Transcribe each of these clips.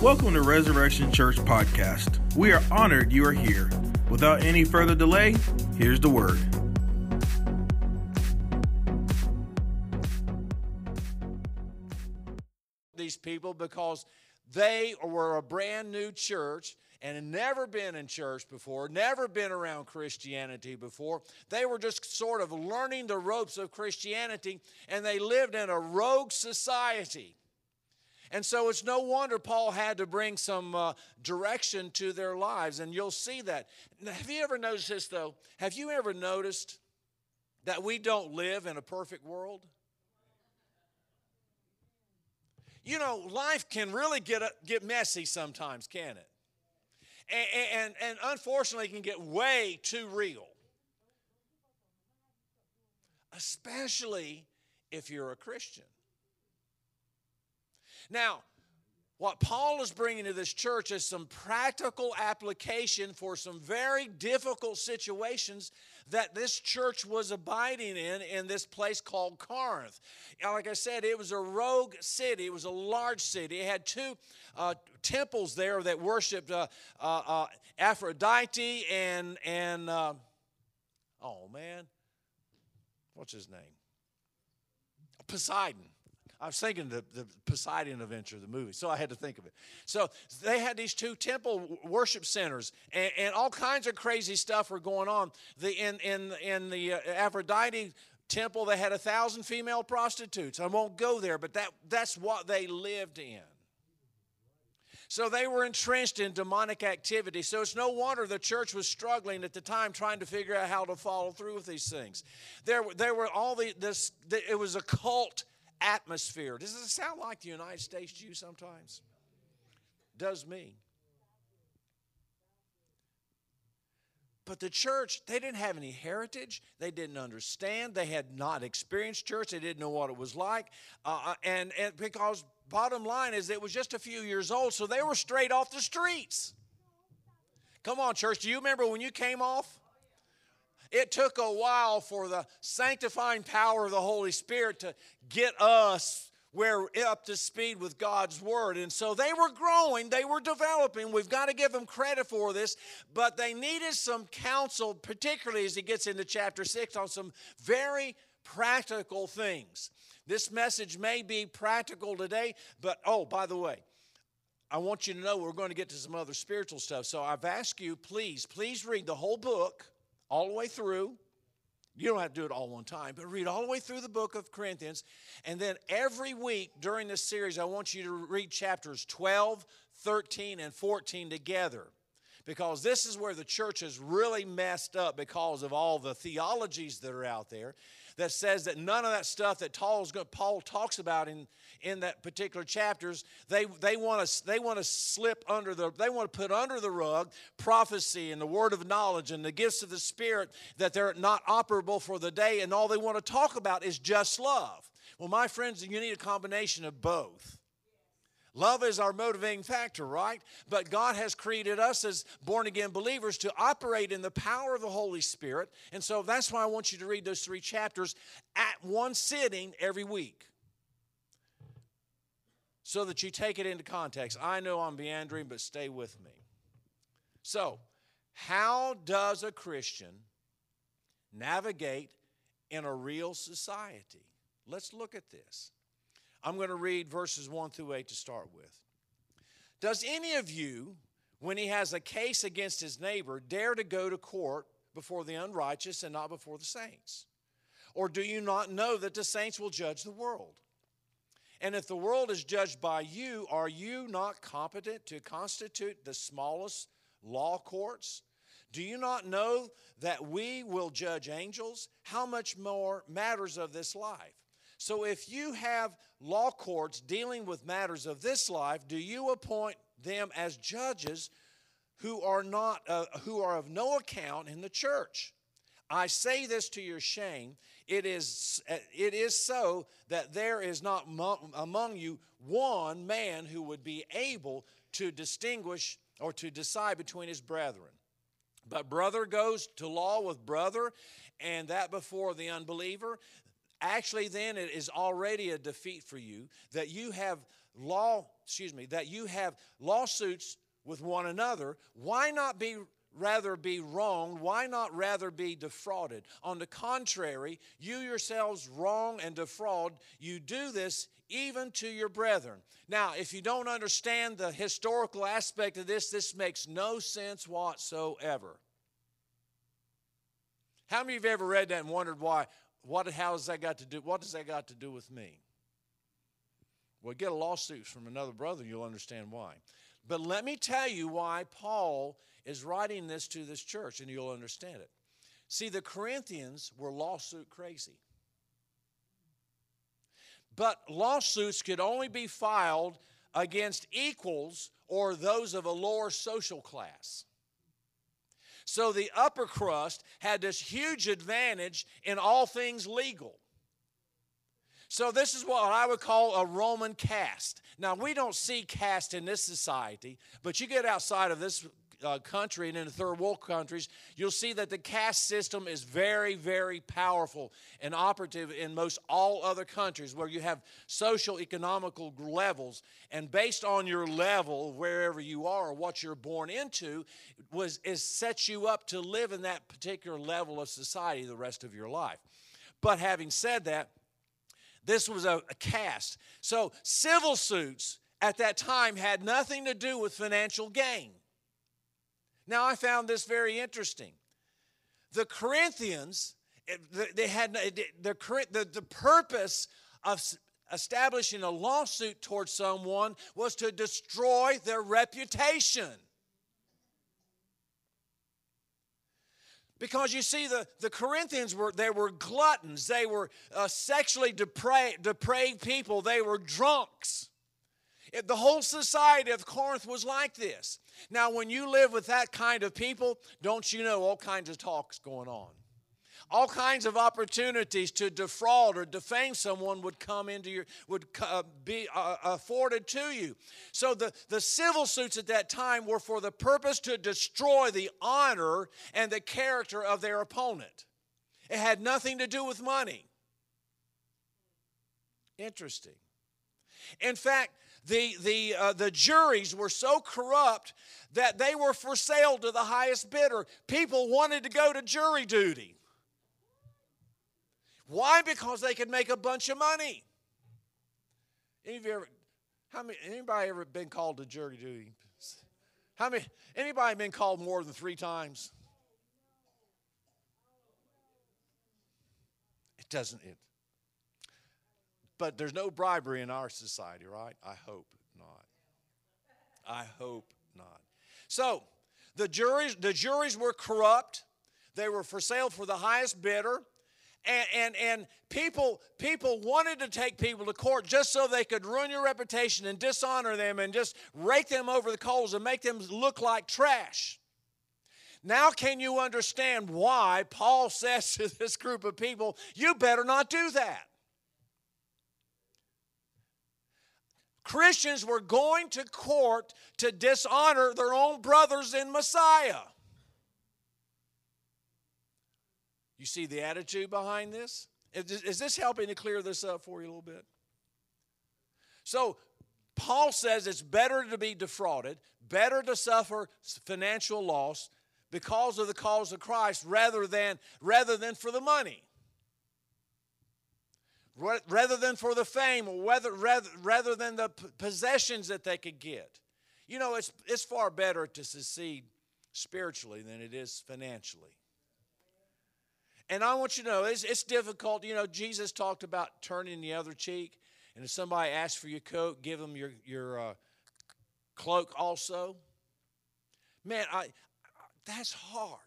Welcome to Resurrection Church Podcast. We are honored you are here. Without any further delay, here's the word. These people because they were a brand new church and had never been in church before, never been around Christianity before. They were just sort of learning the ropes of Christianity and they lived in a rogue society. And so it's no wonder Paul had to bring some uh, direction to their lives, and you'll see that. Have you ever noticed this, though? Have you ever noticed that we don't live in a perfect world? You know, life can really get, uh, get messy sometimes, can it? And, and, and unfortunately, it can get way too real. Especially if you're a Christian. Now, what Paul is bringing to this church is some practical application for some very difficult situations that this church was abiding in in this place called Corinth. Like I said, it was a rogue city, it was a large city. It had two uh, temples there that worshiped uh, uh, uh Aphrodite and, and uh, oh man, what's his name? Poseidon. I was thinking the, the Poseidon Adventure, the movie, so I had to think of it. So they had these two temple worship centers, and, and all kinds of crazy stuff were going on. The, in, in, in the uh, Aphrodite temple, they had a thousand female prostitutes. I won't go there, but that, that's what they lived in. So they were entrenched in demonic activity. So it's no wonder the church was struggling at the time trying to figure out how to follow through with these things. There, there were all the this. It was a cult atmosphere. Does it sound like the United States to you sometimes? Does me. But the church, they didn't have any heritage. They didn't understand. They had not experienced church. They didn't know what it was like. Uh, uh and, and because, bottom line is, it was just a few years old, so they were straight off the streets. Come on, church. Do you remember when you came off? It took a while for the sanctifying power of the Holy Spirit to get us where up to speed with God's word. And so they were growing, they were developing. We've got to give them credit for this, but they needed some counsel, particularly as he gets into chapter 6, on some very practical things. This message may be practical today, but oh, by the way, I want you to know we're going to get to some other spiritual stuff. So I've asked you, please, please read the whole book all the way through. You don't have to do it all one time, but read all the way through the book of Corinthians. And then every week during this series, I want you to read chapters 12, 13, and 14 together. Because this is where the church has really messed up because of all the theologies that are out there that says that none of that stuff that Paul talks about in, in that particular chapters, they, they want to they want to slip under the they want to put under the rug prophecy and the word of knowledge and the gifts of the Spirit that they're not operable for the day, and all they want to talk about is just love. Well, my friends, you need a combination of both. Love is our motivating factor, right? But God has created us as born again believers to operate in the power of the Holy Spirit. And so that's why I want you to read those three chapters at one sitting every week so that you take it into context. I know I'm meandering, but stay with me. So, how does a Christian navigate in a real society? Let's look at this. I'm going to read verses 1 through 8 to start with. Does any of you, when he has a case against his neighbor, dare to go to court before the unrighteous and not before the saints? Or do you not know that the saints will judge the world? And if the world is judged by you, are you not competent to constitute the smallest law courts? Do you not know that we will judge angels? How much more matters of this life? So if you have law courts dealing with matters of this life, do you appoint them as judges who are not uh, who are of no account in the church? I say this to your shame. It is, uh, it is so that there is not among you one man who would be able to distinguish or to decide between his brethren. But brother goes to law with brother, and that before the unbeliever. Actually, then it is already a defeat for you that you have law, excuse me, that you have lawsuits with one another, why not be rather be wronged? Why not rather be defrauded? On the contrary, you yourselves wrong and defraud. You do this even to your brethren. Now, if you don't understand the historical aspect of this, this makes no sense whatsoever. How many of you have ever read that and wondered why? What, how has that got to do? What does that got to do with me? Well, get a lawsuit from another brother, you'll understand why. But let me tell you why Paul is writing this to this church, and you'll understand it. See, the Corinthians were lawsuit crazy. But lawsuits could only be filed against equals or those of a lower social class. So the upper crust had this huge advantage in all things legal. So, this is what I would call a Roman caste. Now, we don't see caste in this society, but you get outside of this uh, country and in the third world countries, you'll see that the caste system is very, very powerful and operative in most all other countries where you have social economical levels. And based on your level, wherever you are or what you're born into, was is sets you up to live in that particular level of society the rest of your life. But having said that, this was a, a caste. So civil suits at that time had nothing to do with financial gain. Now, I found this very interesting. The Corinthians, eh, they had the, the, the purpose of establishing a lawsuit towards someone was to destroy their reputation. Because you see, the, the Corinthians were they were gluttons, they were uh, sexually depraved, depraved people, they were drunks. It, the whole society of Corinth was like this. Now, when you live with that kind of people, don't you know all kinds of talks going on? all kinds of opportunities to defraud or defame someone would come into your would uh, be uh, afforded to you. So the, the civil suits at that time were for the purpose to destroy the honor and the character of their opponent. It had nothing to do with money. Interesting. In fact the, the, uh, the juries were so corrupt that they were for sale to the highest bidder. People wanted to go to jury duty. Why? Because they could make a bunch of money. Any of you ever, how many, anybody ever been called to jury duty? How many, anybody been called more than three times? It doesn't, it. But there's no bribery in our society, right? I hope not. I hope not. So, the juries, the juries were corrupt. They were for sale for the highest bidder and, and, and people, people wanted to take people to court just so they could ruin your reputation and dishonor them and just rake them over the coals and make them look like trash. Now, can you understand why Paul says to this group of people, you better not do that? Christians were going to court to dishonor their own brothers in Messiah. You see the attitude behind this? Is this helping to clear this up for you a little bit? So, Paul says it's better to be defrauded, better to suffer financial loss because of the cause of Christ rather than, rather than for the money. Rather than for the fame, or rather, rather, than the possessions that they could get. You know, it's, it's far better to succeed spiritually than it is financially. And I want you to know it's, it's difficult. You know, Jesus talked about turning the other cheek. And if somebody asks for your coat, give them your, your uh, cloak also. Man, I, that's hard.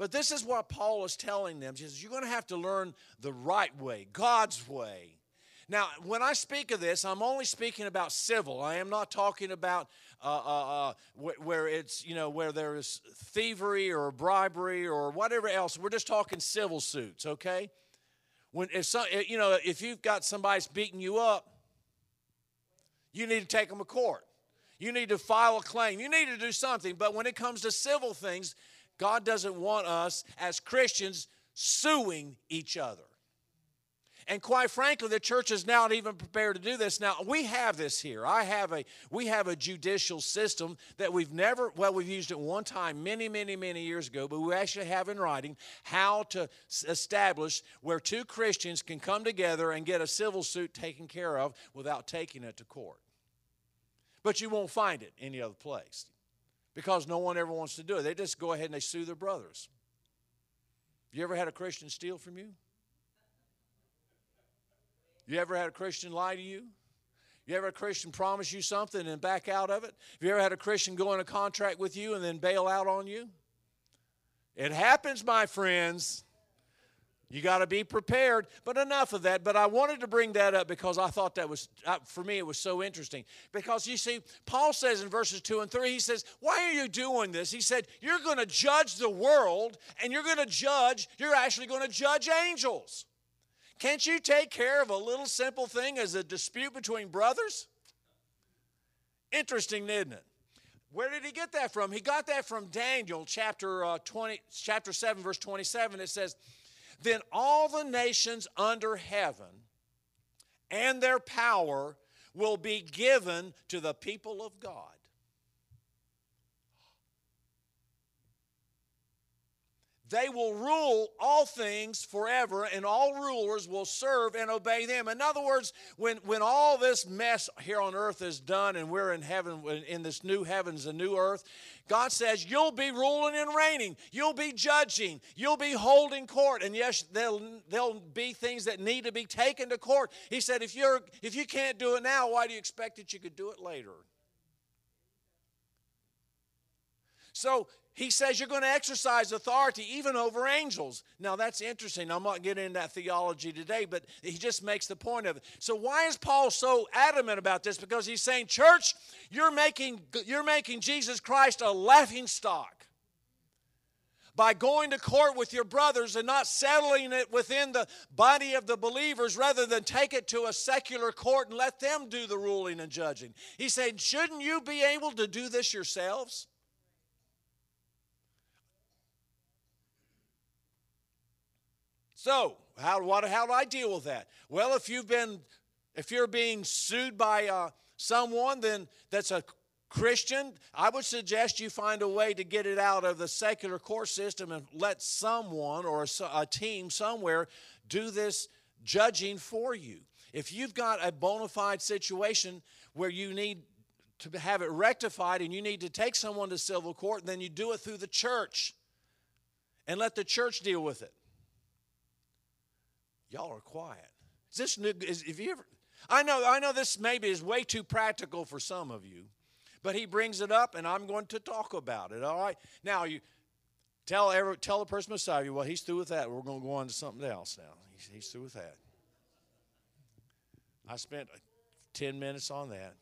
But this is what Paul is telling them. He says, You're going to have to learn the right way, God's way. Now, when I speak of this, I'm only speaking about civil. I am not talking about uh, uh, uh, where it's, you know, where there is thievery or bribery or whatever else. We're just talking civil suits, okay? When if some, you know, if you've got somebody's beating you up, you need to take them to court. You need to file a claim. You need to do something. But when it comes to civil things, God doesn't want us as Christians suing each other. And quite frankly, the church is not even prepared to do this. Now we have this here. I have a we have a judicial system that we've never well we've used it one time many many many years ago, but we actually have in writing how to establish where two Christians can come together and get a civil suit taken care of without taking it to court. But you won't find it any other place because no one ever wants to do it. They just go ahead and they sue their brothers. You ever had a Christian steal from you? You ever had a Christian lie to you? You ever had a Christian promise you something and back out of it? Have you ever had a Christian go in a contract with you and then bail out on you? It happens, my friends. You got to be prepared. But enough of that. But I wanted to bring that up because I thought that was, uh, for me, it was so interesting. Because you see, Paul says in verses 2 and 3, he says, Why are you doing this? He said, You're going to judge the world and you're going to judge, you're actually going to judge angels. Can't you take care of a little simple thing as a dispute between brothers? Interesting, isn't it? Where did he get that from? He got that from Daniel chapter uh, 20, chapter 7, verse 27. It says, Then all the nations under heaven and their power will be given to the people of God. They will rule all things forever, and all rulers will serve and obey them. In other words, when, when all this mess here on earth is done and we're in heaven, in this new heavens and new earth, God says, You'll be ruling and reigning. You'll be judging. You'll be holding court. And yes, there'll, there'll be things that need to be taken to court. He said, if, you're, if you can't do it now, why do you expect that you could do it later? So he says you're going to exercise authority even over angels. Now that's interesting. I'm not getting into that theology today, but he just makes the point of it. So why is Paul so adamant about this? Because he's saying, church, you're making you're making Jesus Christ a laughing stock by going to court with your brothers and not settling it within the body of the believers rather than take it to a secular court and let them do the ruling and judging. He's saying, shouldn't you be able to do this yourselves? So, how, what, how do I deal with that? Well, if you've been, if you're being sued by uh, someone, then that's a Christian, I would suggest you find a way to get it out of the secular court system and let someone or a, a team somewhere do this judging for you. If you've got a bona fide situation where you need to have it rectified and you need to take someone to civil court, then you do it through the church and let the church deal with it. Y'all are quiet. Is this new? Is, if you ever, I know, I know this maybe is way too practical for some of you, but he brings it up, and I'm going to talk about it. All right. Now you tell every, tell the person beside you, well, he's through with that. We're going to go on to something else now. He's, he's through with that. I spent ten minutes on that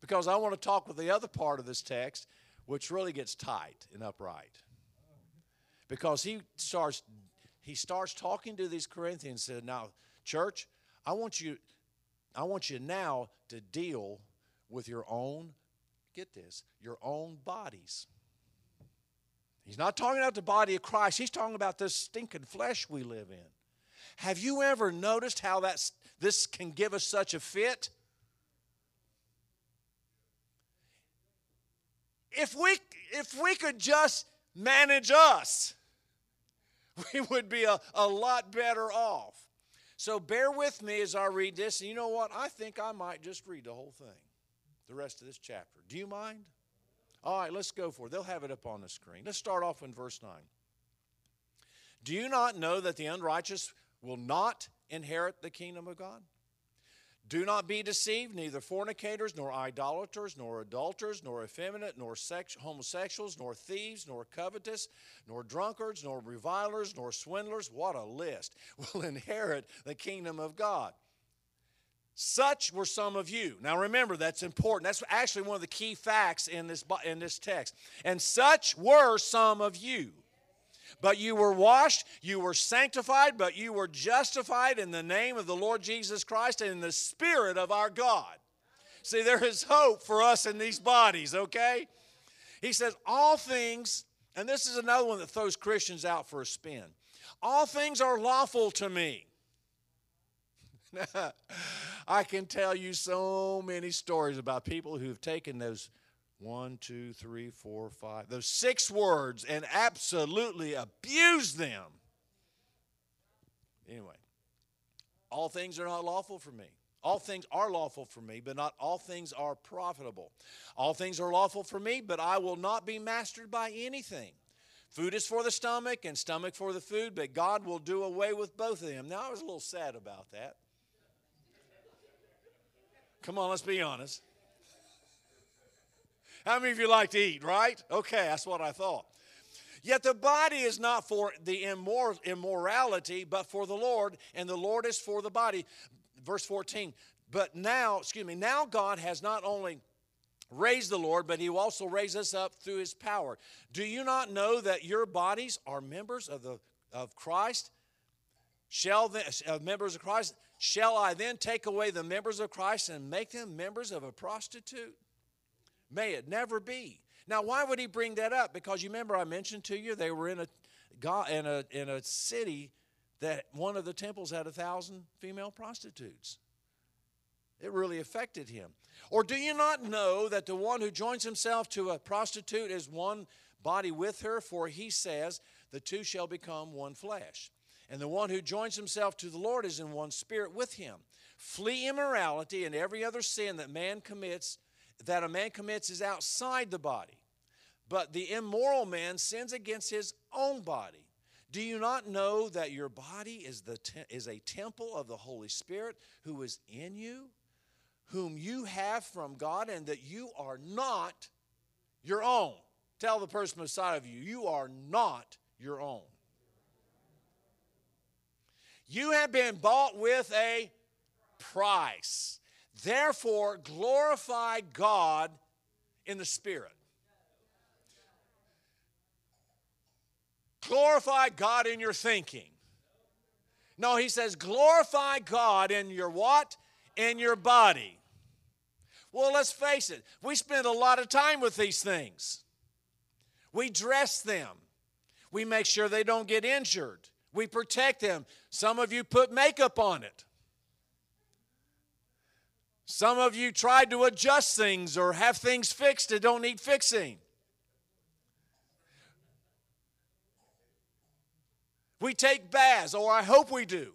because I want to talk with the other part of this text, which really gets tight and upright. Because he starts he starts talking to these Corinthians and said, Now, church, I want you, I want you now to deal with your own, get this, your own bodies. He's not talking about the body of Christ, he's talking about this stinking flesh we live in. Have you ever noticed how that's, this can give us such a fit? If we, if we could just manage us, we would be a, a lot better off. So bear with me as I read this. And you know what? I think I might just read the whole thing, the rest of this chapter. Do you mind? All right, let's go for it. They'll have it up on the screen. Let's start off in verse 9. Do you not know that the unrighteous will not inherit the kingdom of God? Do not be deceived, neither fornicators, nor idolaters, nor adulterers, nor effeminate, nor sex, homosexuals, nor thieves, nor covetous, nor drunkards, nor revilers, nor swindlers, what a list, will inherit the kingdom of God. Such were some of you. Now remember, that's important. That's actually one of the key facts in this, in this text. And such were some of you. But you were washed, you were sanctified, but you were justified in the name of the Lord Jesus Christ and in the Spirit of our God. See, there is hope for us in these bodies, okay? He says, All things, and this is another one that throws Christians out for a spin. All things are lawful to me. I can tell you so many stories about people who've taken those one, two, three, four, five, those six words and absolutely abuse them. Anyway, all things are not lawful for me. All things are lawful for me, but not all things are profitable. All things are lawful for me, but I will not be mastered by anything. Food is for the stomach and stomach for the food, but God will do away with both of them. Now, I was a little sad about that. Come on, let's be honest. How many of you like to eat, right? Okay, that's what I thought. Yet the body is not for the immor- immorality, but for the Lord, and the Lord is for the body. Verse 14. But now, excuse me, now God has not only raised the Lord, but he will also raise us up through his power. Do you not know that your bodies are members of the of Christ? Shall the uh, members of Christ? Shall I then take away the members of Christ and make them members of a prostitute? May it never be. Now, why would he bring that up? Because you remember I mentioned to you they were in a in a in a city that one of the temples had a thousand female prostitutes. It really affected him. Or do you not know that the one who joins himself to a prostitute is one body with her? For he says, the two shall become one flesh. And the one who joins himself to the Lord is in one spirit with him. Flee immorality and every other sin that man commits, that a man commits is outside the body. But the immoral man sins against his own body. Do you not know that your body is, the te- is a temple of the Holy Spirit who is in you, whom you have from God, and that you are not your own? Tell the person beside of you, you are not your own. You have been bought with a price. Therefore, glorify God in the Spirit. Glorify God in your thinking. No, he says, glorify God in your what? In your body. Well, let's face it, we spend a lot of time with these things. We dress them, we make sure they don't get injured, we protect them. Some of you put makeup on it. Some of you tried to adjust things or have things fixed that don't need fixing. We take baths, or I hope we do.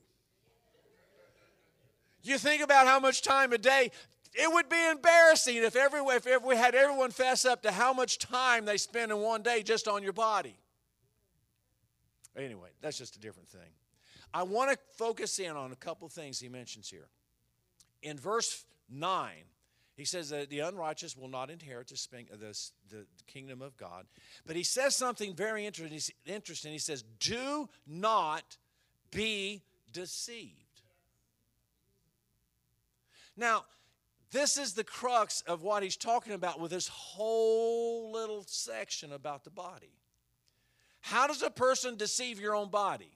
You think about how much time a day, it would be embarrassing if, every, if, if we had everyone fess up to how much time they spend in one day just on your body. Anyway, that's just a different thing. I want to focus in on a couple things he mentions here. In verse 9, he says that the unrighteous will not inherit the, the, kingdom of God. But he says something very interesting. He says, Do not be deceived. Now, this is the crux of what he's talking about with this whole little section about the body. How does a person deceive your own body?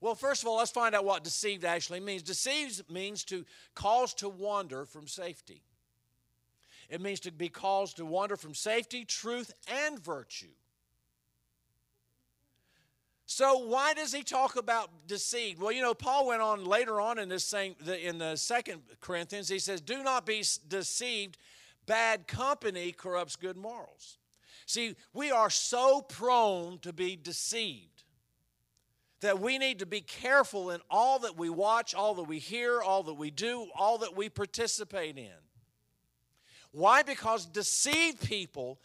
Well, first of all, let's find out what deceived actually means. Deceived means to cause to wander from safety. It means to be caused to wander from safety, truth, and virtue. So why does he talk about deceived? Well, you know, Paul went on later on in this same in the second Corinthians. He says, "Do not be deceived. Bad company corrupts good morals." See, we are so prone to be deceived that we need to be careful in all that we watch, all that we hear, all that we do, all that we participate in. Why? Because deceived people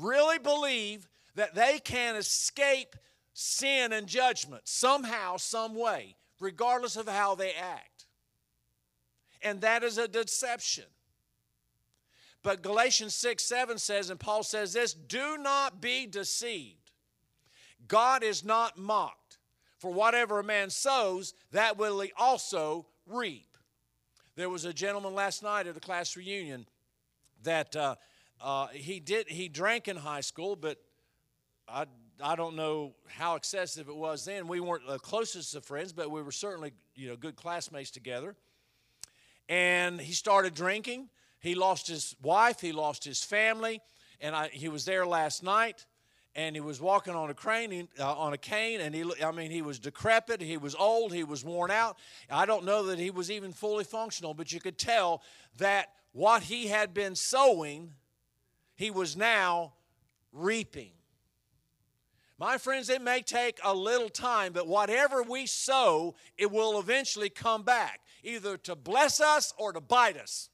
really believe that they can escape sin and judgment somehow, some way, regardless of how they act. And that is a deception. But Galatians 6 7 says, and Paul says this do not be deceived. God is not mocked. For whatever a man sows, that will he also reap. There was a gentleman last night at a class reunion that uh, uh, he did he drank in high school, but I I don't know how excessive it was then. We weren't the closest of friends, but we were certainly you know good classmates together. And he started drinking. He lost his wife. He lost his family. And I, he was there last night. And he was walking on a crane, uh, on a cane, and he, I mean, he was decrepit, he was old, he was worn out. I don't know that he was even fully functional, but you could tell that what he had been sowing, he was now reaping. My friends, it may take a little time, but whatever we sow, it will eventually come back, either to bless us or to bite us.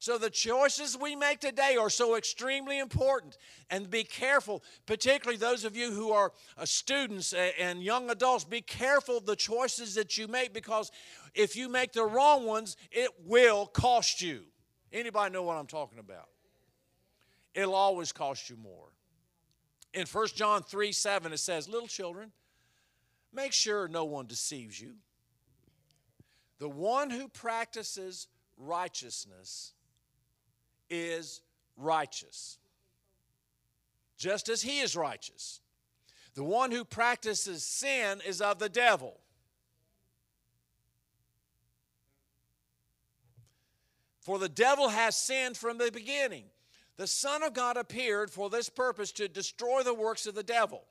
So the choices we make today are so extremely important. And be careful, particularly those of you who are uh, students and young adults, be careful of the choices that you make because if you make the wrong ones, it will cost you. Anybody know what I'm talking about? It'll always cost you more. In 1 John 3 7, it says, Little children, make sure no one deceives you. The one who practices righteousness is righteous, just as he is righteous. The one who practices sin is of the devil. For the devil has sinned from the beginning. The Son of God appeared for this purpose to destroy the works of the devil.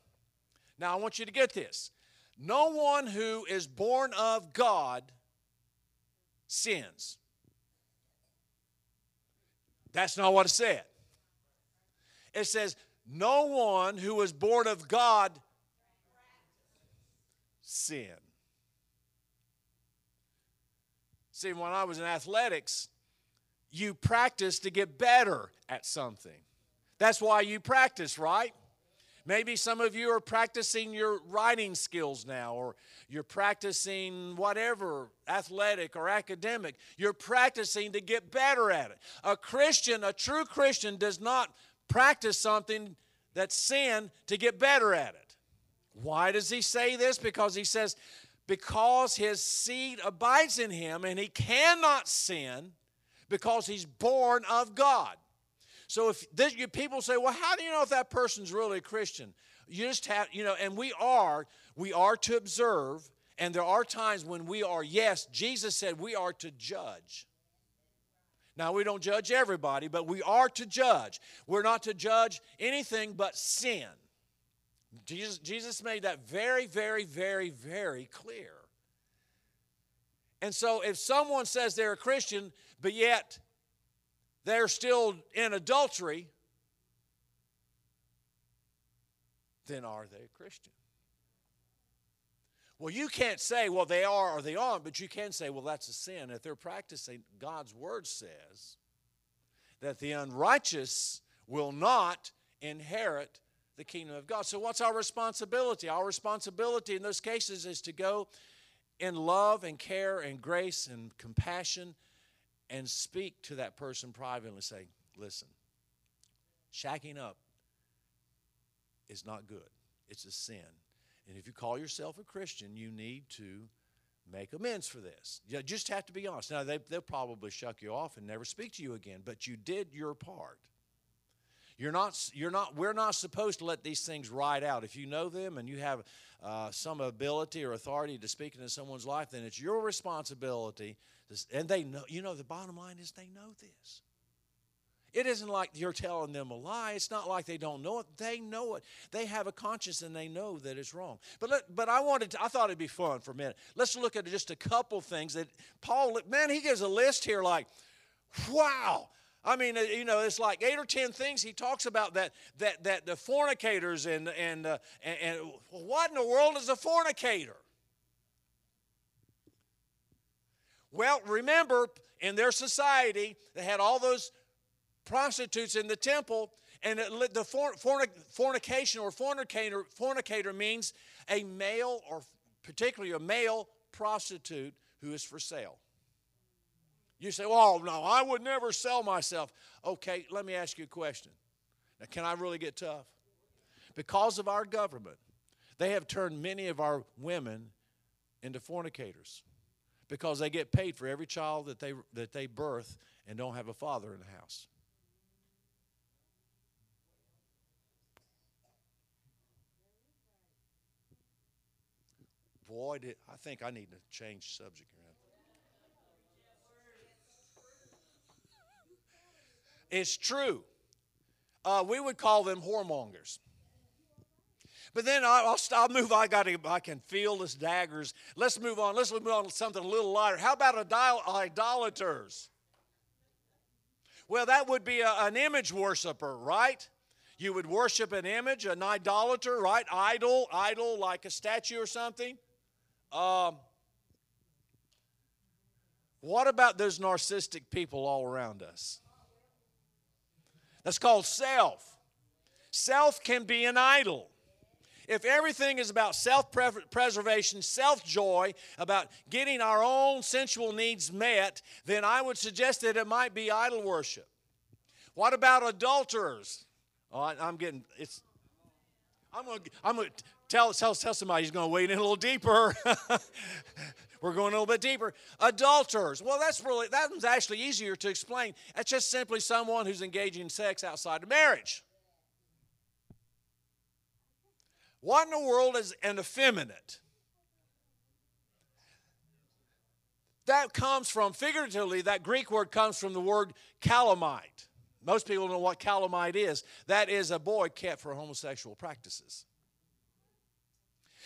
Now, I want you to get this. No one who is born of God sins. That's not what it said. It says, No one who was born of God sin. See, when I was in athletics, you practice to get better at something. That's why you practice, right? Maybe some of you are practicing your writing skills now, or you're practicing whatever, athletic or academic. You're practicing to get better at it. A Christian, a true Christian, does not practice something that's sin to get better at it. Why does he say this? Because he says, because his seed abides in him and he cannot sin because he's born of God. So if this, people say, well, how do you know if that person's really a Christian? You just have, you know, and we are, we are to observe, and there are times when we are, yes, Jesus said we are to judge. Now, we don't judge everybody, but we are to judge. We're not to judge anything but sin. Jesus, Jesus made that very, very, very, very clear. And so, if someone says they're a Christian, but yet they're still in adultery, then are they a Christian? Well, you can't say, well, they are or they aren't, but you can say, well, that's a sin. If they're practicing, God's word says that the unrighteous will not inherit the kingdom of God. So, what's our responsibility? Our responsibility in those cases is to go in love and care and grace and compassion and speak to that person privately say, listen, shacking up is not good. It's a sin. And if you call yourself a Christian, you need to make amends for this. You just have to be honest. Now, they, they'll probably shuck you off and never speak to you again, but you did your part. You're not, you're not, we're not supposed to let these things ride out. If you know them and you have uh, some ability or authority to speak into someone's life, then it's your responsibility. To, and they know, you know, the bottom line is they know this. It isn't like you're telling them a lie. It's not like they don't know it. They know it. They have a conscience and they know that it's wrong. But let, but I wanted to, I thought it'd be fun for a minute. Let's look at just a couple things that Paul man he gives a list here like wow I mean, uh, you know, it's like eight or ten things he talks about that that that the fornicators and and uh, and, and what in the world is a fornicator? Well, remember in their society they had all those prostitutes in the temple, and it, the fornication or fornicator fornicator means a male or particularly a male prostitute who is for sale. You say, well, no, I would never sell myself. Okay, let me ask you a question. Now, can I really get tough? Because of our government, they have turned many of our women into fornicators because they get paid for every child that they, that they birth and don't have a father in the house. Boy, did, I think I need to change subject here. It's true. uh, we would call them whoremongers. But then I'll, I'll move. I got. I can feel this daggers. Let's move on. Let's move on to something a little lighter. How about idolaters? Well, that would be a, an image worshiper, right? You would worship an image, an idolater, right? Idol, idol, like a statue or something. Um, what about those narcissistic people all around us? That's called self. Self can be an idol. If everything is about self preservation, self joy, about getting our own sensual needs met, then I would suggest that it might be idol worship. What about adulterers? Oh, I, am getting it's. I'm gonna I'm gonna tell tell tell somebody he's gonna wade in a little deeper. We're going a little bit deeper. Adulterers. Well, that's really that one's actually easier to explain. That's just simply someone who's engaging in sex outside of marriage. What in the world is an effeminate? That comes from, figuratively, that Greek word comes from the word catamite. Most people know what catamite is. That is a boy kept for homosexual practices.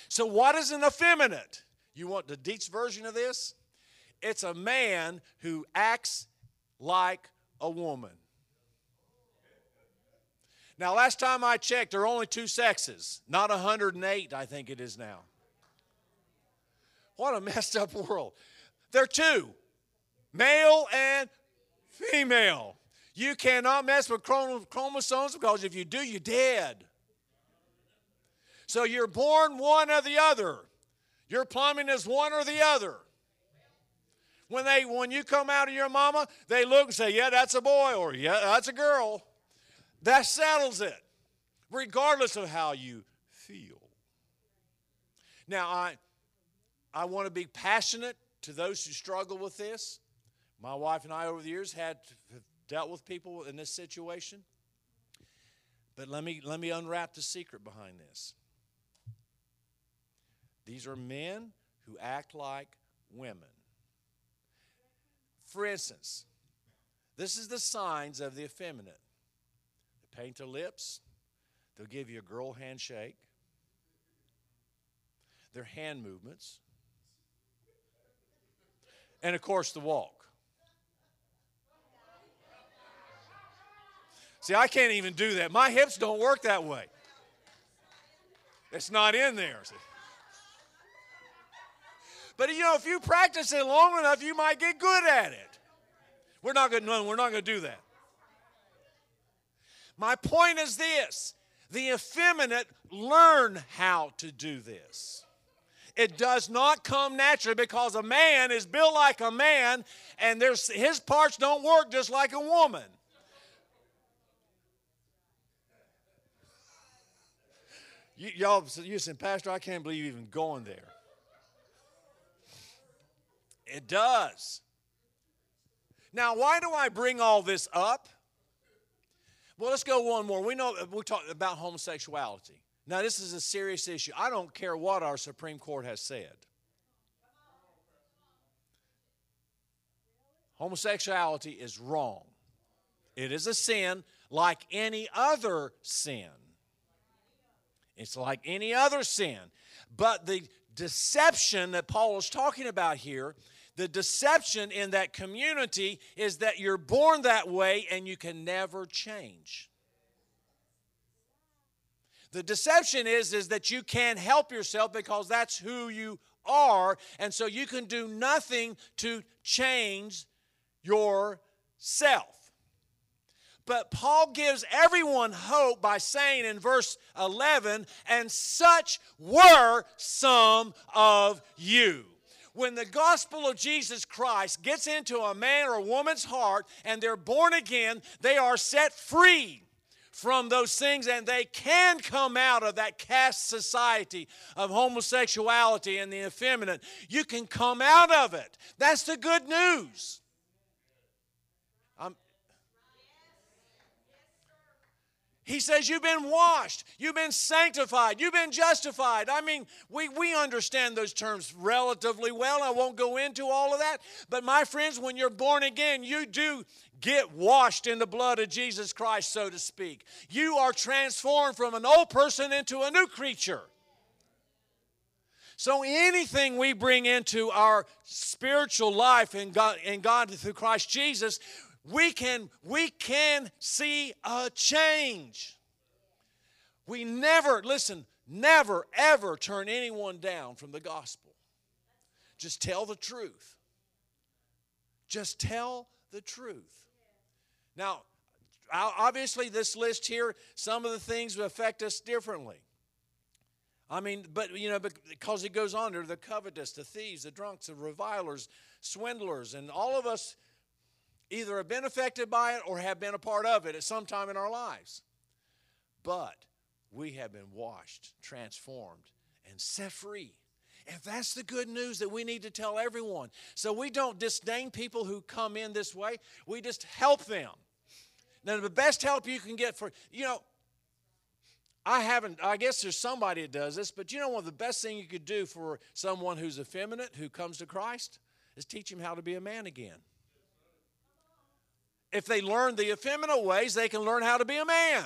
So, what is an effeminate? You want the Dietz version of this? It's a man who acts like a woman. Now, last time I checked, there are only two sexes, not 108, I think it is now. What a messed up world. There are two male and female. You cannot mess with chromosomes because if you do, you're dead. So you're born one or the other. Your plumbing is one or the other. When they when you come out of your mama, they look and say, "Yeah, that's a boy," or "Yeah, that's a girl." That settles it, regardless of how you feel. Now, I, I want to be passionate to those who struggle with this. My wife and I, over the years, had dealt with people in this situation. But let me, let me unwrap the secret behind this. These are men who act like women. For instance, this is the signs of the effeminate They paint their lips, they'll give you a girl handshake, their hand movements, and of course the walk. See, I can't even do that. My hips don't work that way. It's not in there. See? But you know, if you practice it long enough, you might get good at it. We're not going to. We're not going to do that. My point is this the effeminate learn how to do this. It does not come naturally because a man is built like a man and there's, his parts don't work just like a woman. You, y'all, you said, Pastor, I can't believe you even going there. It does. Now, why do I bring all this up? Well, let's go one more. We know we talk about homosexuality. Now, this is a serious issue. I don't care what our Supreme Court has said. Homosexuality is wrong. It is a sin like any other sin. It's like any other sin. But the deception that Paul is talking about here the deception in that community is that you're born that way and you can never change. The deception is, is that you can't help yourself because that's who you are, and so you can do nothing to change yourself. But Paul gives everyone hope by saying in verse 11, and such were some of you when the gospel of Jesus Christ gets into a man or a woman's heart and they're born again, they are set free from those things and they can come out of that caste society of homosexuality and the effeminate. You can come out of it. That's the good news. He says, You've been washed, you've been sanctified, you've been justified. I mean, we, we understand those terms relatively well. I won't go into all of that. But my friends, when you're born again, you do get washed in the blood of Jesus Christ, so to speak. You are transformed from an old person into a new creature. So anything we bring into our spiritual life in God, in God through Christ Jesus, we can, we can see a change. We never, listen, never, ever turn anyone down from the gospel. Just tell the truth. Just tell the truth. Now, obviously, this list here, some of the things affect us differently. I mean, but you know, because it goes on there, the covetous, the thieves, the drunks, the revilers, swindlers, and all of us either have been affected by it or have been a part of it at some time in our lives. But we have been washed, transformed, and set free. And that's the good news that we need to tell everyone. So we don't disdain people who come in this way, we just help them. Now, the best help you can get for, you know, I haven't, I guess there's somebody that does this, but you know, one of the best things you could do for someone who's effeminate who comes to Christ is teach him how to be a man again. If they learn the effeminate ways, they can learn how to be a man.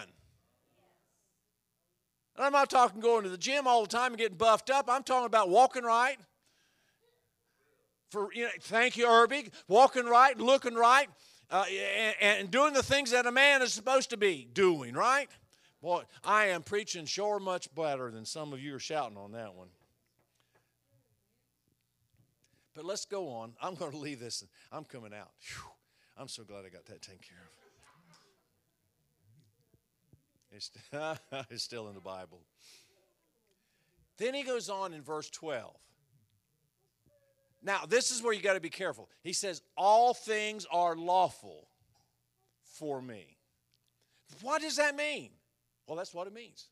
And I'm not talking going to the gym all the time and getting buffed up. I'm talking about walking right. For you know, thank you, Irby. Walking right, looking right, uh, and, and doing the things that a man is supposed to be doing, right? Boy, I am preaching sure much better than some of you are shouting on that one. But let's go on. I'm going to leave this. I'm coming out. Whew. I'm so glad I got that taken care of. It's, it's still in the Bible. Then he goes on in verse 12. Now, this is where you got to be careful. He says, All things are lawful for me. What does that mean? Well, that's what it means.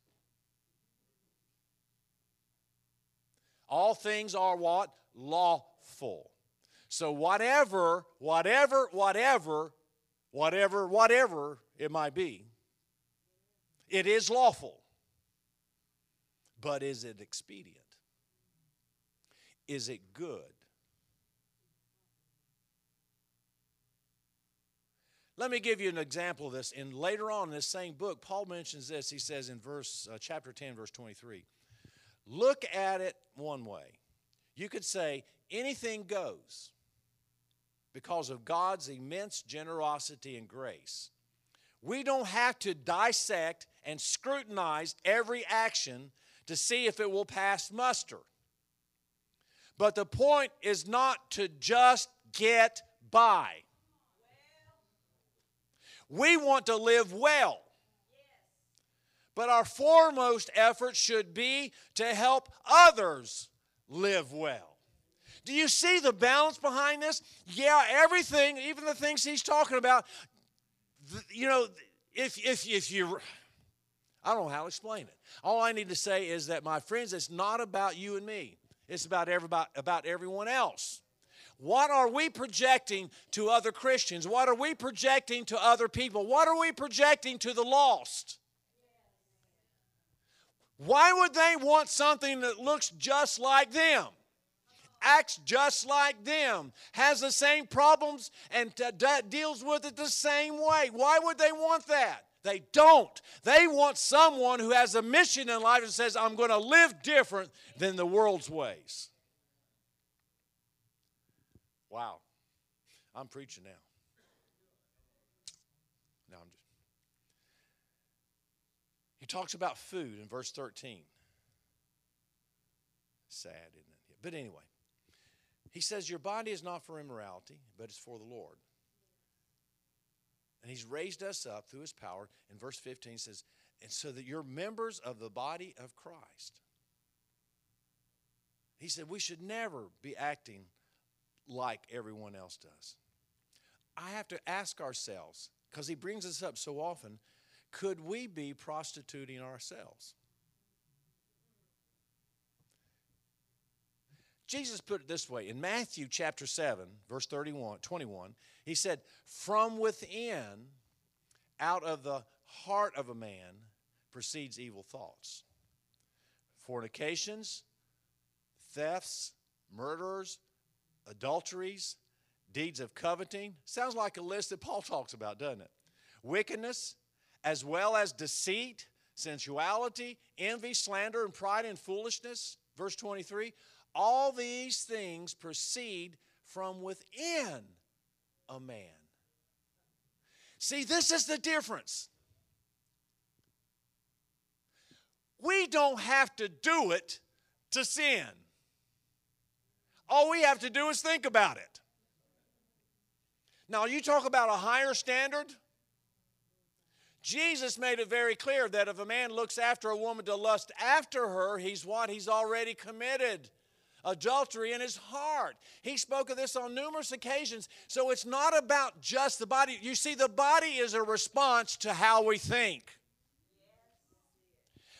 All things are what? Lawful. So, whatever, whatever, whatever, whatever, whatever it might be, it is lawful. But is it expedient? Is it good? Let me give you an example of this. In later on in this same book, Paul mentions this. He says in verse uh, chapter 10 verse 23. Look at it one way. You could say anything goes because of God's immense generosity and grace. We don't have to dissect and scrutinize every action to see if it will pass muster. But the point is not to just get by. We want to live well. But our foremost effort should be to help others live well. Do you see the balance behind this? Yeah, everything, even the things he's talking about, you know, if, if, if you, I don't know how to explain it. All I need to say is that, my friends, it's not about you and me, it's about, everybody, about everyone else. What are we projecting to other Christians? What are we projecting to other people? What are we projecting to the lost? Why would they want something that looks just like them? Acts just like them, has the same problems, and deals with it the same way. Why would they want that? They don't. They want someone who has a mission in life and says, I'm going to live different than the world's ways. Wow. I'm preaching now. No, I'm just. He talks about food in verse 13. Sad, isn't it? But anyway, he says, Your body is not for immorality, but it's for the Lord. And he's raised us up through his power. In verse 15 says, And so that you're members of the body of Christ. He said, We should never be acting like everyone else does. I have to ask ourselves, because he brings us up so often, could we be prostituting ourselves? Jesus put it this way in Matthew chapter 7, verse 31, 21, he said, From within, out of the heart of a man proceeds evil thoughts fornications, thefts, murders, adulteries, deeds of coveting. Sounds like a list that Paul talks about, doesn't it? Wickedness, as well as deceit, sensuality, envy, slander, and pride and foolishness. Verse 23 all these things proceed from within a man. See, this is the difference. We don't have to do it to sin. All we have to do is think about it. Now, you talk about a higher standard. Jesus made it very clear that if a man looks after a woman to lust after her, he's what? He's already committed adultery in his heart. He spoke of this on numerous occasions. So it's not about just the body. You see, the body is a response to how we think.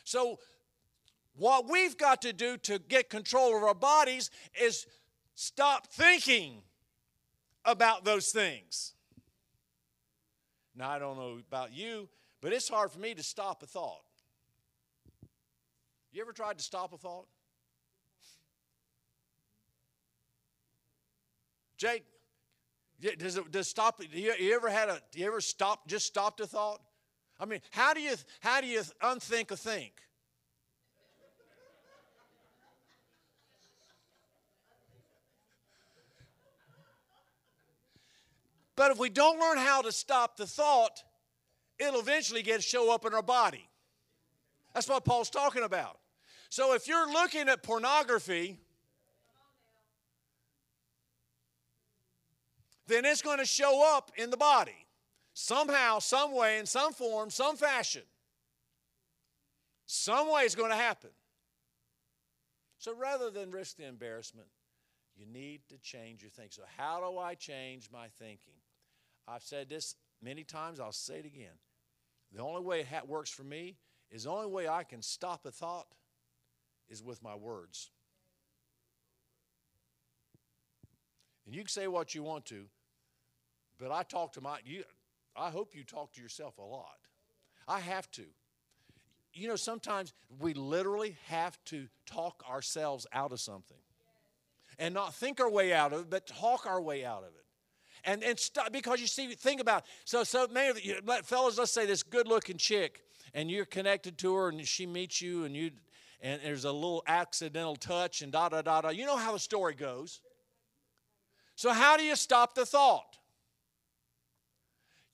So, what we've got to do to get control of our bodies is stop thinking about those things. Now, I don't know about you, but it's hard for me to stop a thought. You ever tried to stop a thought? Jake, does it does stop? You, you ever had a? You ever stop? Just stopped a thought? I mean, how do you how do you unthink a think? But if we don't learn how to stop the thought, it'll eventually get show up in our body. That's what Paul's talking about. So if you're looking at pornography, then it's going to show up in the body somehow, some way, in some form, some fashion. Some way it's going to happen. So rather than risk the embarrassment, you need to change your thinking. So, how do I change my thinking? I've said this many times, I'll say it again. The only way it works for me is the only way I can stop a thought is with my words. And you can say what you want to, but I talk to my you I hope you talk to yourself a lot. I have to. You know, sometimes we literally have to talk ourselves out of something. And not think our way out of it, but talk our way out of it and and stop because you see, think about it. so so many of you fellas. Let's say this good-looking chick, and you're connected to her, and she meets you, and you and there's a little accidental touch, and da da da da. You know how the story goes. So how do you stop the thought?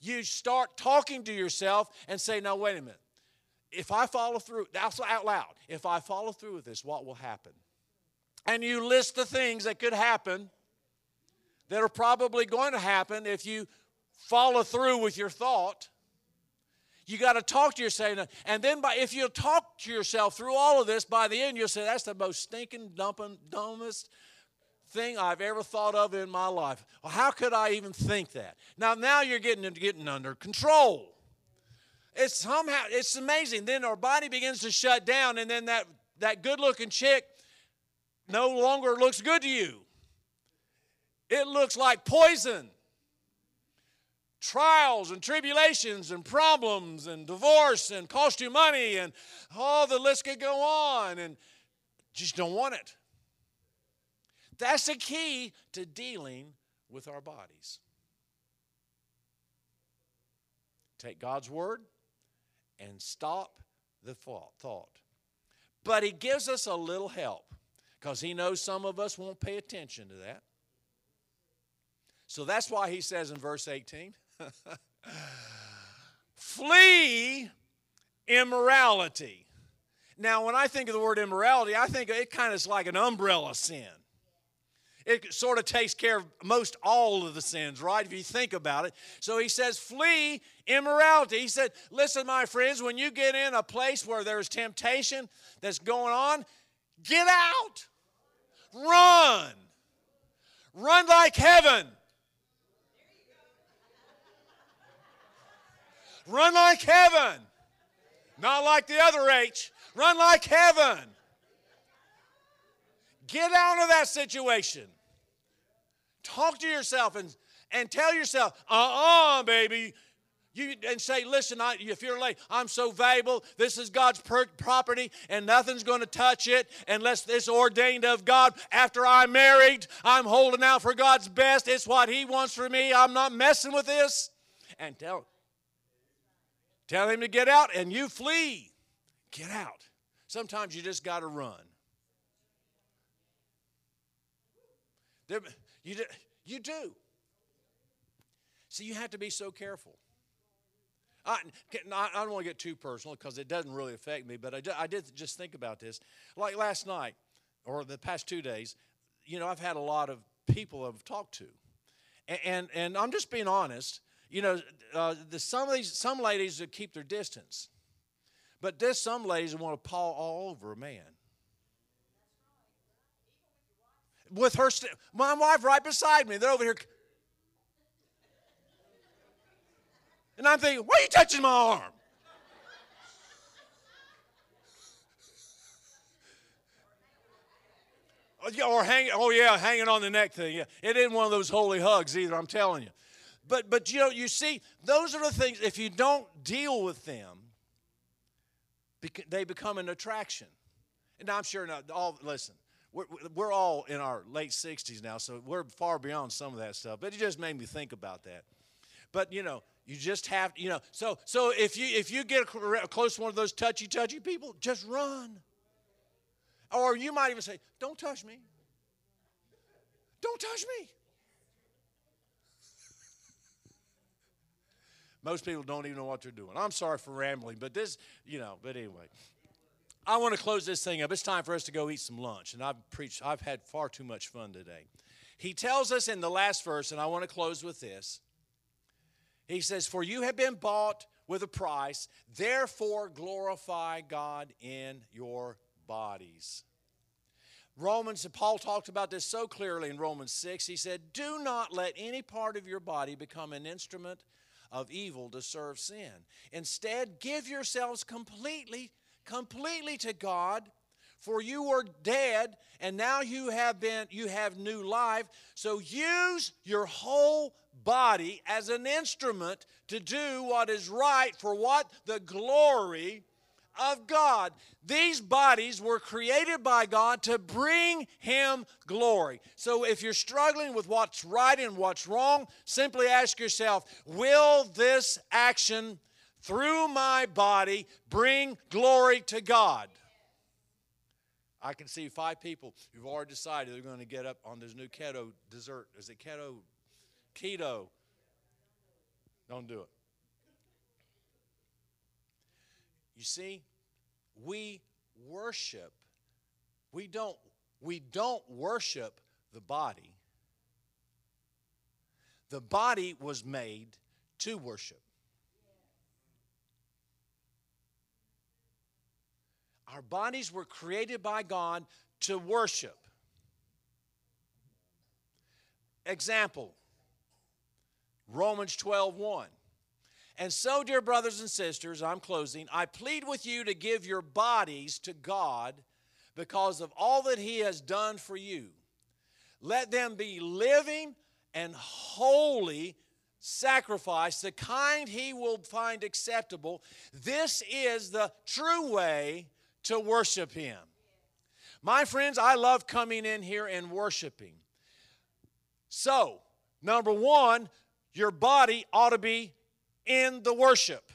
You start talking to yourself and say, "Now wait a minute. If I follow through, that's out loud. If I follow through with this, what will happen?" And you list the things that could happen that are probably going to happen if you follow through with your thought. You got to talk to yourself. And then by, if you talk to yourself through all of this, by the end you'll say, that's the most stinking, dumping, dumbest thing I've ever thought of in my life. Well, how could I even think that? Now, now you're getting, getting under control. It's somehow, it's amazing. Then our body begins to shut down, and then that, that good looking chick no longer looks good to you. It looks like poison. Trials and tribulations and problems and divorce and cost you money and all the list could go on and just don't want it. That's the key to dealing with our bodies. Take God's word and stop the thought. But He gives us a little help because He knows some of us won't pay attention to that. So that's why he says in verse 18 flee immorality. Now, when I think of the word immorality, I think it kind of is like an umbrella sin. It sort of takes care of most all of the sins, right? If you think about it. So he says, flee immorality. He said, listen, my friends, when you get in a place where there's temptation that's going on, get out. Run. Run like heaven. Run like heaven. Not like the other H. Run like heaven. Get out of that situation. Talk to yourself and, and tell yourself, uh uh-uh, uh, baby, You, and say, listen, I, if you're late, I'm so valuable. This is God's per- property, and nothing's going to touch it unless it's ordained of God. After I'm married, I'm holding out for God's best. It's what He wants for me. I'm not messing with this. And tell, tell Him to get out, and you flee. Get out. Sometimes you just got to run. There, you, do, you do. See, you have to be so careful. I, I don't want to get too personal because it doesn't really affect me, but I did, I did just think about this. Like last night or the past two days, you know, I've had a lot of people I've talked to. And, and, and I'm just being honest. You know, uh, the, some of these, some ladies that keep their distance, but there's some ladies that want to paw all over a man. With her, st- my wife right beside me, they're over here And I'm thinking, why are you touching my arm? Oh, or hang, oh yeah, hanging on the neck thing. Yeah, it isn't one of those holy hugs either. I'm telling you. But but you know, you see, those are the things. If you don't deal with them, they become an attraction. And I'm sure not all. Listen, we're, we're all in our late 60s now, so we're far beyond some of that stuff. But it just made me think about that. But you know, you just have, you know. So so if you if you get close to one of those touchy touchy people, just run. Or you might even say, "Don't touch me. Don't touch me." Most people don't even know what they're doing. I'm sorry for rambling, but this, you know, but anyway. I want to close this thing up. It's time for us to go eat some lunch. And I've preached, I've had far too much fun today. He tells us in the last verse, and I want to close with this he says, For you have been bought with a price, therefore glorify God in your bodies. Romans, Paul talked about this so clearly in Romans 6. He said, Do not let any part of your body become an instrument of evil to serve sin. Instead, give yourselves completely, completely to God for you were dead and now you have been you have new life so use your whole body as an instrument to do what is right for what the glory of God. These bodies were created by God to bring Him glory. So if you're struggling with what's right and what's wrong, simply ask yourself Will this action through my body bring glory to God? I can see five people who've already decided they're going to get up on this new keto dessert. Is it keto? Keto. Don't do it. You see, we worship. We don't we don't worship the body. The body was made to worship. Our bodies were created by God to worship. Example Romans 12 1. And so, dear brothers and sisters, I'm closing. I plead with you to give your bodies to God because of all that He has done for you. Let them be living and holy sacrifice, the kind He will find acceptable. This is the true way to worship Him. My friends, I love coming in here and worshiping. So, number one, your body ought to be in the worship.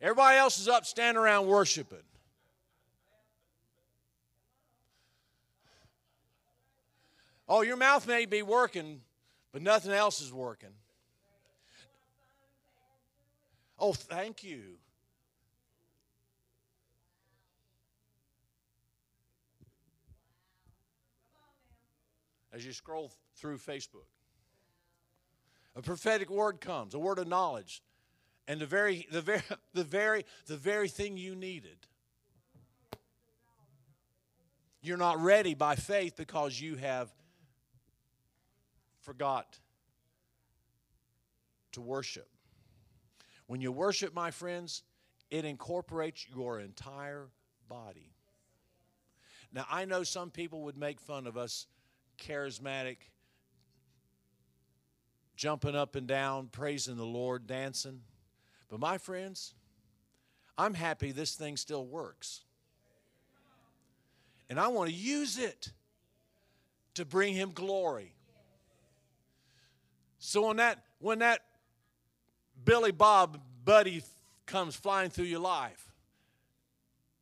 Everybody else is up standing around worshiping. Oh, your mouth may be working, but nothing else is working. Oh, thank you. As you scroll through Facebook, a prophetic word comes, a word of knowledge, and the very, the very, the very, the very thing you needed. You're not ready by faith because you have forgot to worship. When you worship, my friends, it incorporates your entire body. Now, I know some people would make fun of us charismatic, jumping up and down, praising the Lord, dancing. But my friends, I'm happy this thing still works. And I want to use it to bring him glory. So when that when that Billy Bob buddy comes flying through your life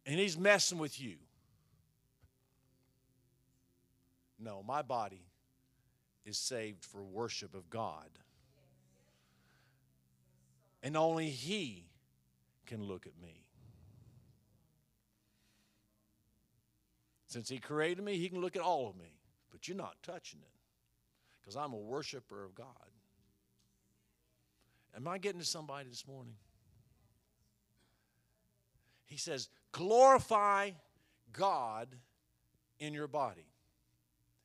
and he's messing with you. No, my body is saved for worship of God. And only he can look at me. Since he created me, he can look at all of me, but you're not touching it because I'm a worshiper of God. Am I getting to somebody this morning? He says, glorify God in your body.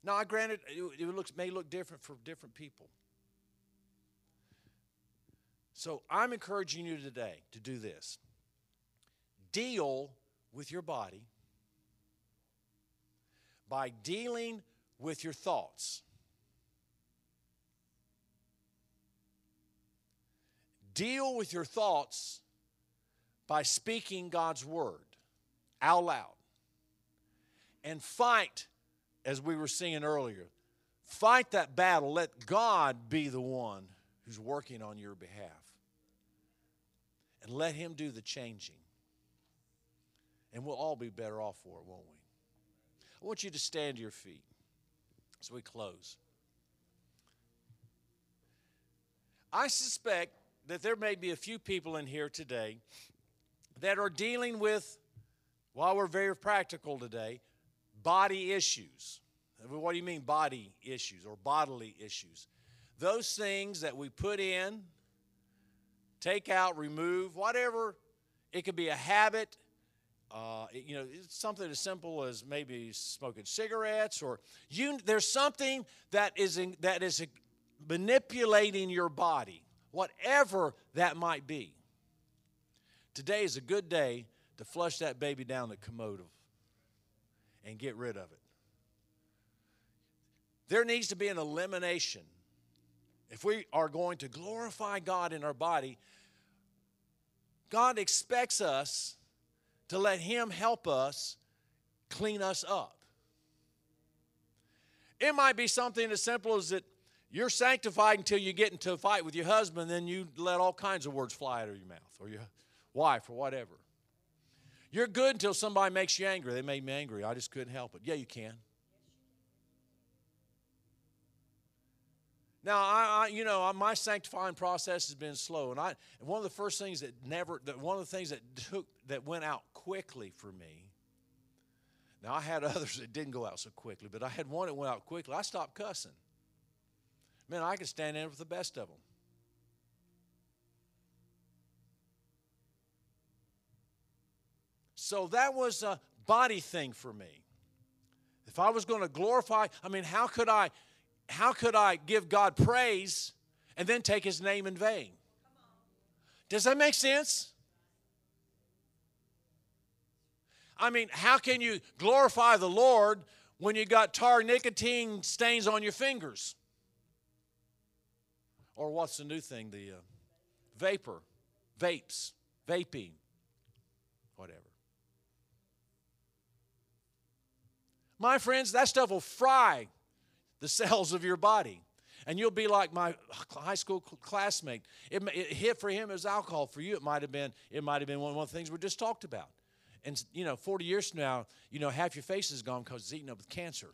Now, I granted it, looks, may look different for different people. So I'm encouraging you today to do this deal with your body by dealing with your thoughts. Deal with your thoughts by speaking God's word out loud. And fight, as we were singing earlier, fight that battle. Let God be the one who's working on your behalf. And let Him do the changing. And we'll all be better off for it, won't we? I want you to stand to your feet as we close. I suspect that there may be a few people in here today that are dealing with, while we're very practical today, body issues. What do you mean, body issues or bodily issues? Those things that we put in, take out, remove, whatever. It could be a habit. Uh, you know, it's something as simple as maybe smoking cigarettes, or you. There's something that is in, that is manipulating your body whatever that might be. Today is a good day to flush that baby down the commode and get rid of it. There needs to be an elimination. If we are going to glorify God in our body, God expects us to let Him help us clean us up. It might be something as simple as that you're sanctified until you get into a fight with your husband, then you let all kinds of words fly out of your mouth, or your wife, or whatever. You're good until somebody makes you angry. They made me angry. I just couldn't help it. Yeah, you can. Now, I, I, you know, my sanctifying process has been slow, and I, one of the first things that never, that one of the things that took, that went out quickly for me. Now, I had others that didn't go out so quickly, but I had one that went out quickly. I stopped cussing. Man, I could stand in with the best of them. So that was a body thing for me. If I was going to glorify, I mean, how could I how could I give God praise and then take his name in vain? Does that make sense? I mean, how can you glorify the Lord when you got tar nicotine stains on your fingers? Or what's the new thing? The uh, vapor, vapes, vaping, whatever. My friends, that stuff will fry the cells of your body. And you'll be like my high school classmate. It, it hit for him as alcohol. For you, it might have been it might have been one, one of the things we just talked about. And you know, 40 years from now, you know, half your face is gone because it's eaten up with cancer.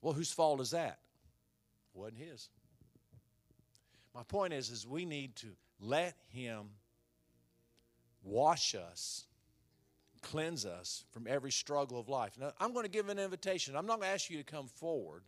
Well, whose fault is that? Wasn't his. My point is, is we need to let Him wash us, cleanse us from every struggle of life. Now, I'm going to give an invitation. I'm not going to ask you to come forward,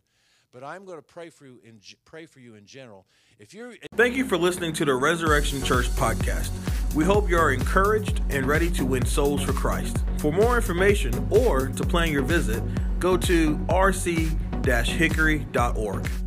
but I'm going to pray for you in pray for you in general. If you're Thank you for listening to the Resurrection Church podcast. We hope you are encouraged and ready to win souls for Christ. For more information or to plan your visit, go to rc-hickory.org.